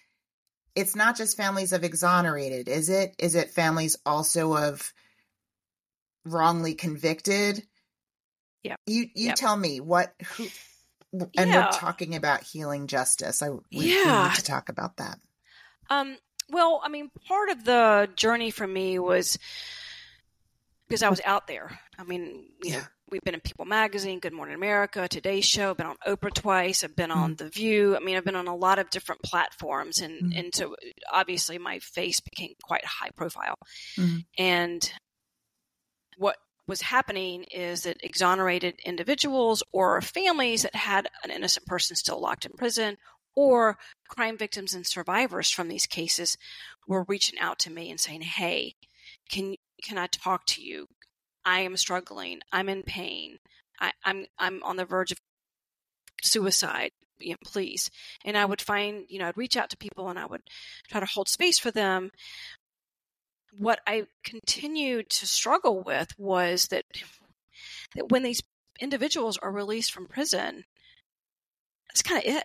S1: It's not just families of exonerated, is it? Is it families also of wrongly convicted?
S2: Yep.
S1: You you
S2: Yep.
S1: tell me what who and
S2: Yeah.
S1: we're talking about healing justice. I we, we
S2: Yeah.
S1: need to talk about that.
S2: Um, well, I mean, part of the journey for me was because I was out there. I mean, you know,
S1: Yeah.
S2: we've been in People Magazine, Good Morning America, Today's Show, been on Oprah twice, I've been on The View. I mean, I've been on a lot of different platforms, and
S1: Mhm.
S2: and so obviously my face became quite high profile.
S1: Mhm.
S2: And what was happening is that exonerated individuals or families that had an innocent person still locked in prison or crime victims and survivors from these cases were reaching out to me and saying, "Hey, can can I talk to you? I am struggling. I'm in pain. I, I'm I'm on the verge of suicide. You know, please." And I would find, you know, I'd reach out to people and I would try to hold space for them. What I continued to struggle with was that that when these individuals are released from prison, that's kind of it.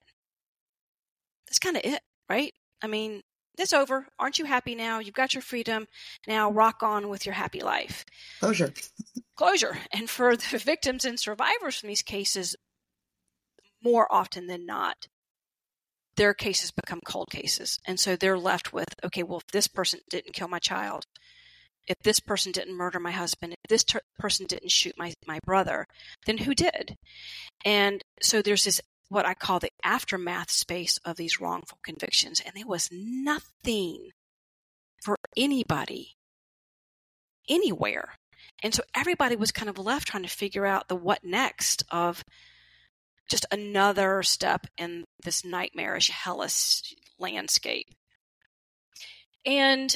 S2: That's kind of it, right? I mean, it's over. Aren't you happy now? You've got your freedom. Now rock on with your happy life.
S1: Closure.
S2: Closure. And for the *laughs* victims and survivors from these cases, more often than not, their cases become cold cases. And so they're left with, okay, well, if this person didn't kill my child, if this person didn't murder my husband, if this ter- person didn't shoot my, my brother, then who did? And so there's this, what I call the aftermath space of these wrongful convictions. And there was nothing for anybody anywhere. And so everybody was kind of left trying to figure out the what next of just another step in this nightmarish, hellish landscape. And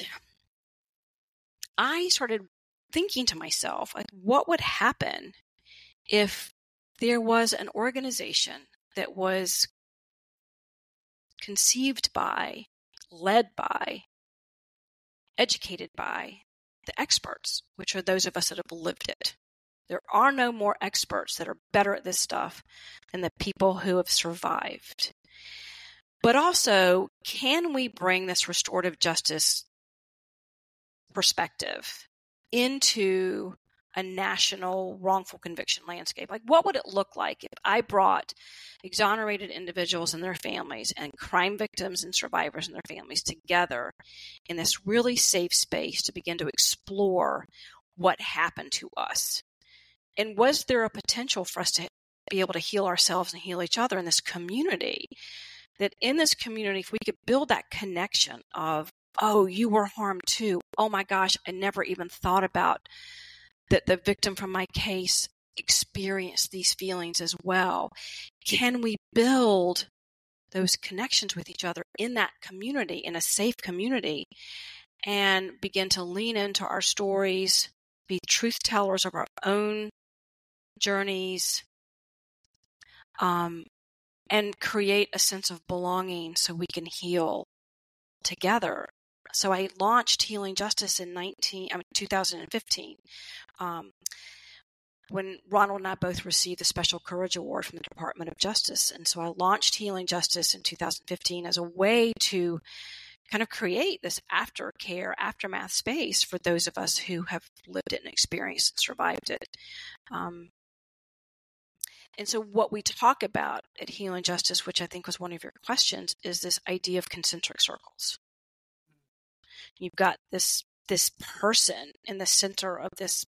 S2: I started thinking to myself, like, what would happen if there was an organization that was conceived by, led by, educated by the experts, which are those of us that have lived it. There are no more experts that are better at this stuff than the people who have survived. But also, can we bring this restorative justice perspective into a national wrongful conviction landscape? Like, what would it look like if I brought exonerated individuals and their families and crime victims and survivors and their families together in this really safe space to begin to explore what happened to us? And was there a potential for us to be able to heal ourselves and heal each other in this community? That in this community, if we could build that connection of, oh, you were harmed too. Oh my gosh, I never even thought about that the victim from my case experienced these feelings as well. Can we build those connections with each other in that community, in a safe community, and begin to lean into our stories, be truth tellers of our own journeys, um, and create a sense of belonging so we can heal together. So I launched Healing Justice in 19, I mean, 2015. Um, when Ronald and I both received the Special Courage Award from the Department of Justice. And so I launched Healing Justice in 2015 as a way to kind of create this aftercare, aftermath space for those of us who have lived it and experienced and survived it. Um, and so, what we talk about at Healing Justice, which I think was one of your questions, is this idea of concentric circles. You've got this this person in the center of this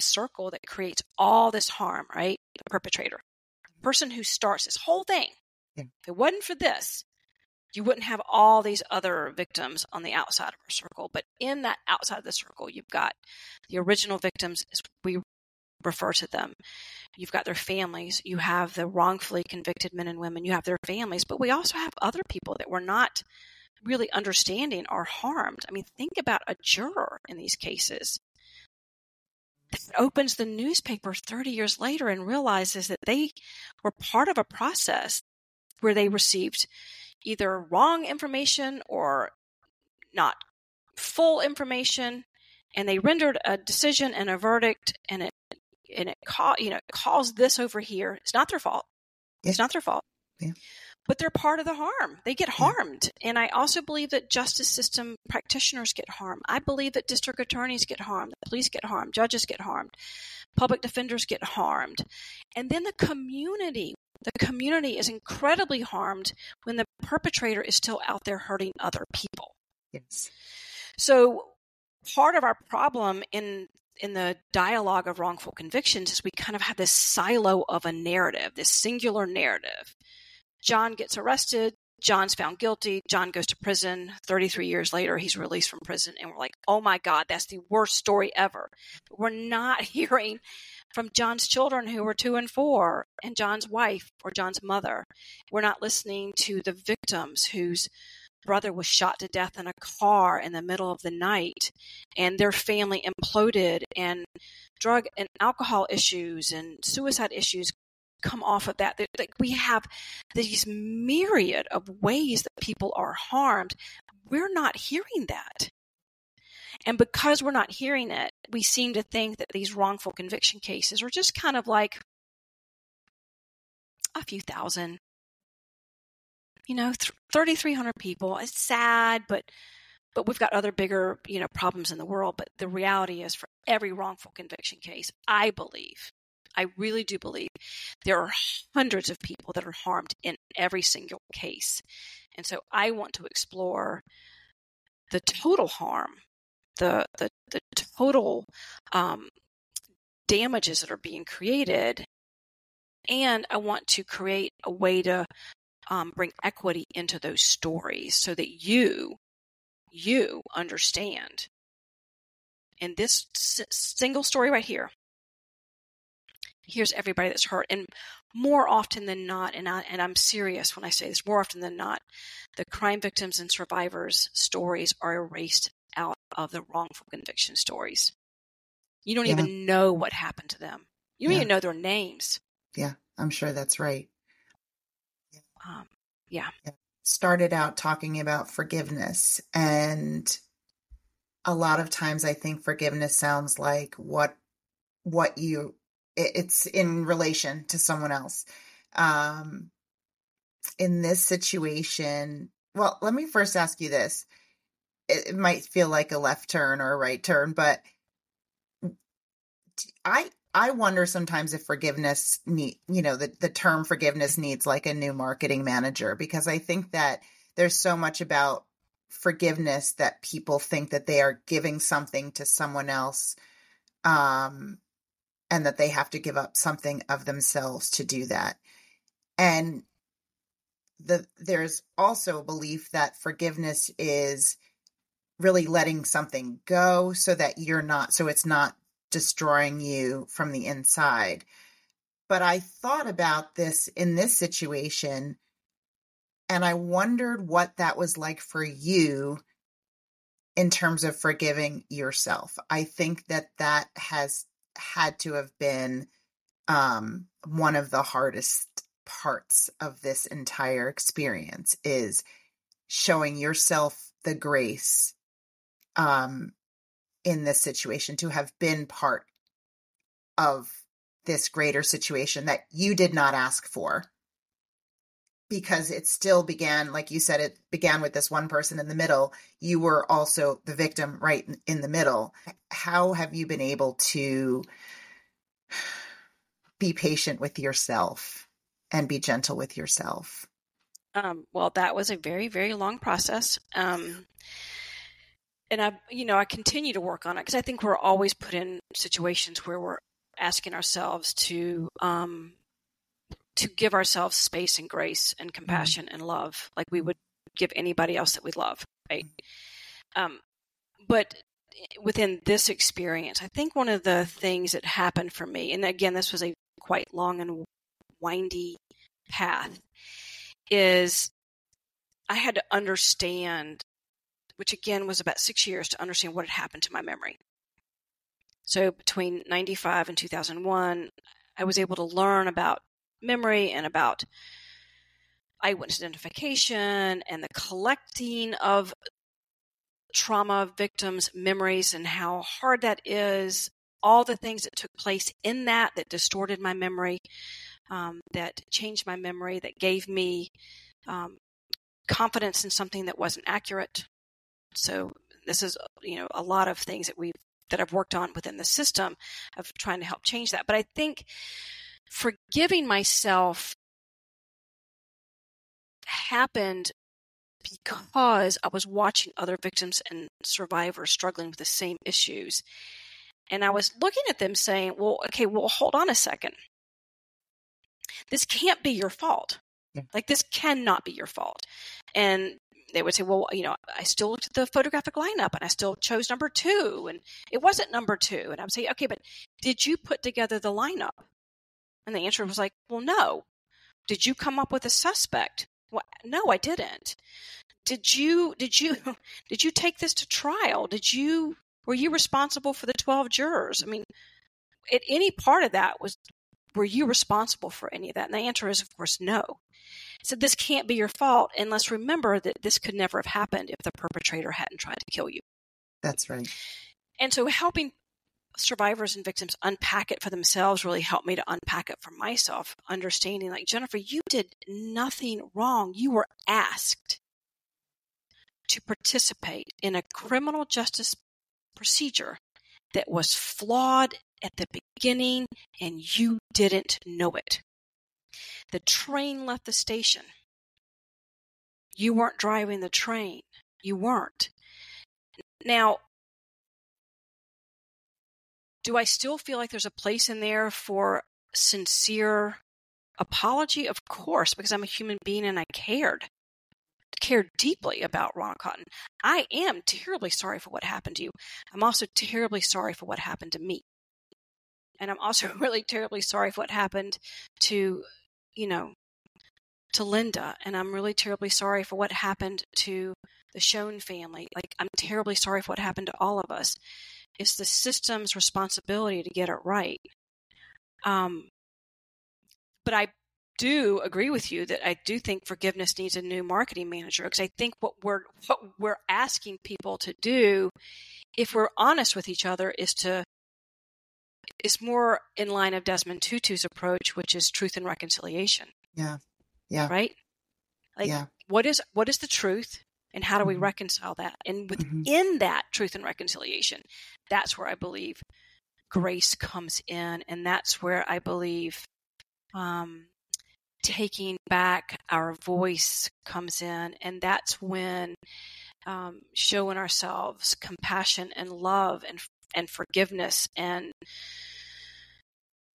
S2: circle that creates all this harm, right? The perpetrator, the person who starts this whole thing. Yeah. If it wasn't for this, you wouldn't have all these other victims on the outside of our circle. But in that outside of the circle, you've got the original victims, as we refer to them. You've got their families. You have the wrongfully convicted men and women. You have their families. But we also have other people that were not really understanding or harmed. I mean, think about a juror in these cases opens the newspaper 30 years later and realizes that they were part of a process where they received either wrong information or not full information and they rendered a decision and a verdict and it and it call you know calls this over here. It's not their fault. Yeah. It's not their fault. Yeah. But they're part of the harm. They get harmed. And I also believe that justice system practitioners get harmed. I believe that district attorneys get harmed, the police get harmed, judges get harmed, public defenders get harmed. And then the community, the community is incredibly harmed when the perpetrator is still out there hurting other people.
S1: Yes.
S2: So part of our problem in in the dialogue of wrongful convictions is we kind of have this silo of a narrative, this singular narrative. John gets arrested, John's found guilty, John goes to prison. 33 years later, he's released from prison, and we're like, oh my God, that's the worst story ever. We're not *laughs* hearing from John's children who were two and four, and John's wife or John's mother. We're not listening to the victims whose brother was shot to death in a car in the middle of the night and their family imploded and drug and alcohol issues and suicide issues come off of that. Like we have these myriad of ways that people are harmed. We're not hearing that. And because we're not hearing it, we seem to think that these wrongful conviction cases are just kind of like a few thousand. You know, 3,300 people. It's sad, but but we've got other bigger, you know, problems in the world. But the reality is, for every wrongful conviction case, I believe, I really do believe, there are hundreds of people that are harmed in every single case, and so I want to explore the total harm, the the the total um, damages that are being created, and I want to create a way to um, bring equity into those stories so that you you understand. In this s- single story right here, here's everybody that's hurt, and more often than not, and I and I'm serious when I say this, more often than not, the crime victims and survivors' stories are erased out of the wrongful conviction stories. You don't yeah. even know what happened to them. You don't yeah. even know their names.
S1: Yeah, I'm sure that's right.
S2: Um, yeah. yeah
S1: started out talking about forgiveness and a lot of times i think forgiveness sounds like what what you it's in relation to someone else. Um in this situation well let me first ask you this. It, might feel like a left turn or a right turn but i I wonder sometimes if forgiveness need, you know, the, the term forgiveness needs like a new marketing manager because I think that there's so much about forgiveness that people think that they are giving something to someone else um and that they have to give up something of themselves to do that. And the there's also a belief that forgiveness is really letting something go so that you're not so it's not destroying you from the inside. But I thought about this in this situation and I wondered what that was like for you in terms of forgiving yourself. I think that that has had to have been um, one of the hardest parts of this entire experience is showing yourself the grace um, in this situation to have been part of this greater situation that you did not ask for because it still began like you said it began with this one person in the middle you were also the victim right in the middle. How have you been able to be patient with yourself and be gentle with yourself?
S2: Um, well that was a very very long process um, and I, you know, I continue to work on it because I think we're always put in situations where we're asking ourselves to, um, to give ourselves space and grace and mm-hmm. compassion mm-hmm. and love, like we would give anybody else that we love, right? Um, but within this experience, I think one of the things that happened for me, and again, this was a quite long and windy path, is I had to understand which again was about six years to understand what had happened to my memory. So between 95 and 2001, I was able to learn about memory and about eyewitness identification and the collecting of trauma victims' memories and how hard that is, all the things that took place in that that distorted my memory, um, that changed my memory, that gave me um, confidence in something that wasn't accurate. So this is you know a lot of things that we've that I've worked on within the system of trying to help change that. But I think forgiving myself happened because I was watching other victims and survivors struggling with the same issues. And I was looking at them saying, well, okay, well, hold on a second. This can't be your fault. Yeah. Like, this cannot be your fault. And they would say, well, you know, I still looked at the photographic lineup and I still chose number two and it wasn't number two. And I would say, okay, but did you put together the lineup? And the answer was like, well, no. Did you come up with a suspect? Well, no, I didn't. Did you, did you, *laughs* did you take this to trial? Did you, were you responsible for the 12 jurors? I mean, at any part of that was, were you responsible for any of that? And the answer is, of course, no. So this can't be your fault. And let's remember that this could never have happened if the perpetrator hadn't tried to kill you.
S1: That's right.
S2: And so helping survivors and victims unpack it for themselves really helped me to unpack it for myself, understanding like, Jennifer, you did nothing wrong. You were asked to participate in a criminal justice procedure that was flawed at the beginning and you didn't know it. The train left the station. You weren't driving the train. You weren't. Now, do I still feel like there's a place in there for sincere apology? Of course, because I'm a human being and I cared. Cared deeply about Ronald Cotton. I am terribly sorry for what happened to you. I'm also terribly sorry for what happened to me. And I'm also *laughs* really terribly sorry for what happened to, you know, to Linda. And I'm really terribly sorry for what happened to the Schoen family. Like, I'm terribly sorry for what happened to all of us. It's the system's responsibility to get it right. Um, but I do agree with you that I do think forgiveness needs a new marketing manager because I think what we're what we're asking people to do, if we're honest with each other, is to is more in line of Desmond Tutu's approach, which is truth and reconciliation.
S1: Yeah, yeah,
S2: right. Like, yeah. what is what is the truth? And how do we mm-hmm. reconcile that and mm-hmm. within mm-hmm. that truth and reconciliation that's where i believe grace comes in and that's where i believe um, taking back our voice comes in and that's when um, showing ourselves compassion and love and and forgiveness and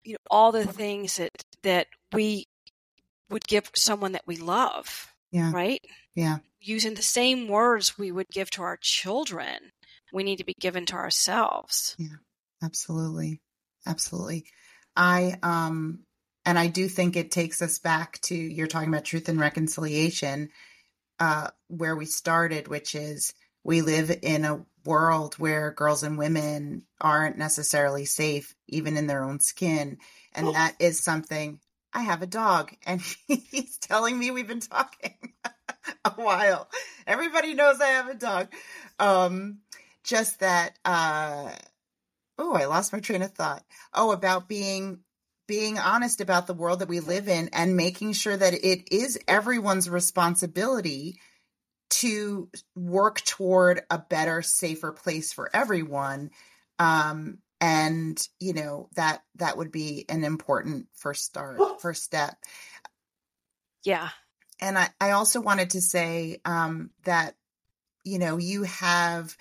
S2: you know all the things that that we would give someone that we love
S1: yeah.
S2: right
S1: yeah
S2: using the same words we would give to our children, we need to be given to ourselves.
S1: Yeah, absolutely. Absolutely. I, um, and I do think it takes us back to you're talking about truth and reconciliation, uh, where we started, which is we live in a world where girls and women aren't necessarily safe, even in their own skin. And that is something I have a dog and *laughs* he's telling me we've been talking. *laughs* a while. Everybody knows I have a dog. Um, just that, uh, oh, I lost my train of thought. Oh, about being being honest about the world that we live in and making sure that it is everyone's responsibility to work toward a better safer place for everyone um, and you know that that would be an important first start first step.
S2: Yeah.
S1: And I, I also wanted to say um, that you know you have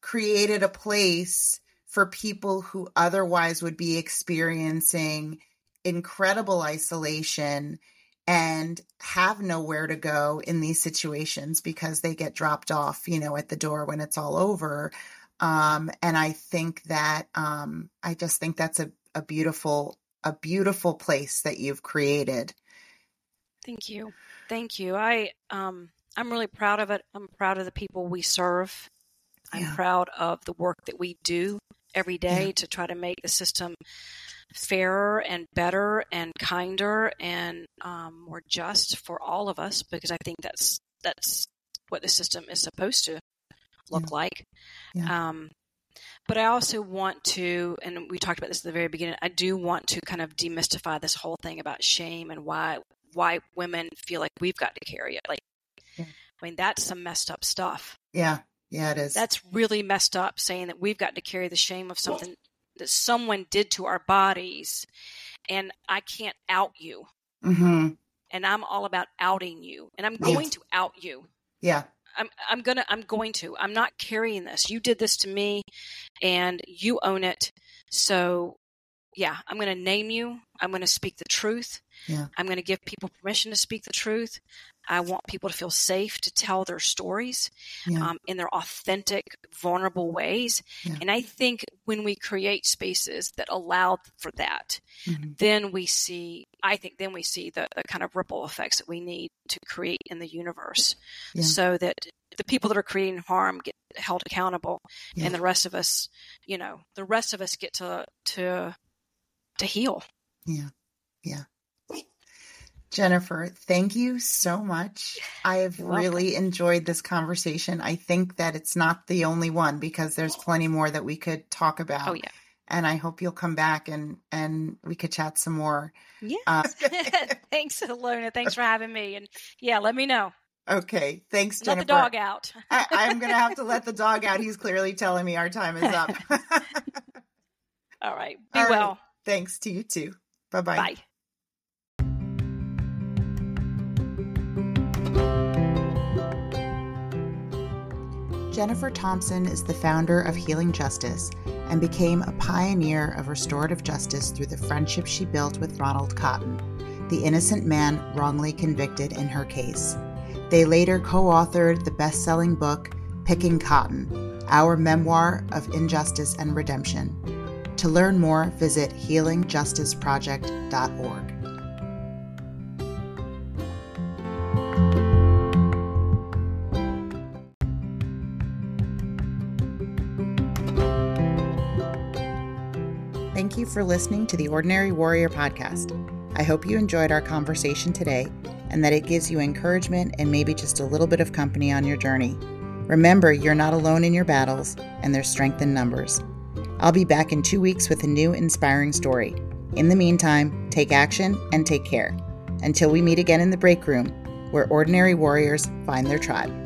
S1: created a place for people who otherwise would be experiencing incredible isolation and have nowhere to go in these situations because they get dropped off you know at the door when it's all over um, and i think that um, i just think that's a, a beautiful a beautiful place that you've created
S2: Thank you. Thank you. I um I'm really proud of it. I'm proud of the people we serve. I'm yeah. proud of the work that we do every day yeah. to try to make the system fairer and better and kinder and um, more just for all of us because I think that's that's what the system is supposed to look yeah. like. Um, but I also want to, and we talked about this at the very beginning. I do want to kind of demystify this whole thing about shame and why why women feel like we've got to carry it. Like, yeah. I mean, that's some messed up stuff.
S1: Yeah. Yeah, it is.
S2: That's really messed up saying that we've got to carry the shame of something that someone did to our bodies and I can't out you.
S1: Mm-hmm.
S2: And I'm all about outing you and I'm going to out you.
S1: Yeah.
S2: I'm I'm gonna I'm going to. I'm not carrying this. You did this to me and you own it. So yeah, I'm going to name you. I'm going to speak the truth.
S1: Yeah.
S2: I'm going to give people permission to speak the truth. I want people to feel safe to tell their stories yeah. um, in their authentic, vulnerable ways. Yeah. And I think when we create spaces that allow for that, mm-hmm. then we see, I think, then we see the, the, kind of ripple effects that we need to create in the universe yeah. so that the people that are creating harm get held accountable and the rest of us, you know, the rest of us get to, to, to heal.
S1: Yeah. Yeah. Jennifer, thank you so much. I have really enjoyed this conversation. I think that it's not the only one because there's plenty more that we could talk about.
S2: Oh, yeah.
S1: And I hope you'll come back and and we could chat some more.
S2: Yeah. Uh, *laughs* Thanks, Luna. Thanks for having me. And yeah, let me know.
S1: Okay. Thanks, Jennifer.
S2: Let the dog out.
S1: I, going to have to let the *laughs* dog out. He's clearly telling me our time is up. *laughs*
S2: All right. Be All well. Right.
S1: Thanks to you too. Bye-bye.
S2: Bye.
S1: Jennifer Thompson is the founder of Healing Justice and became a pioneer of restorative justice through the friendship she built with Ronald Cotton, the innocent man wrongly convicted in her case. They later co authored the best selling book, Picking Cotton Our Memoir of Injustice and Redemption. To learn more, visit healingjusticeproject.org. you for listening to the Ordinary Warrior podcast. I hope you enjoyed our conversation today and that it gives you encouragement and maybe just a little bit of company on your journey. Remember, you're not alone in your battles, and there's strength in numbers. I'll be back in two weeks with a new inspiring story. In the meantime, take action and take care. Until we meet again in the break room, where ordinary warriors find their tribe.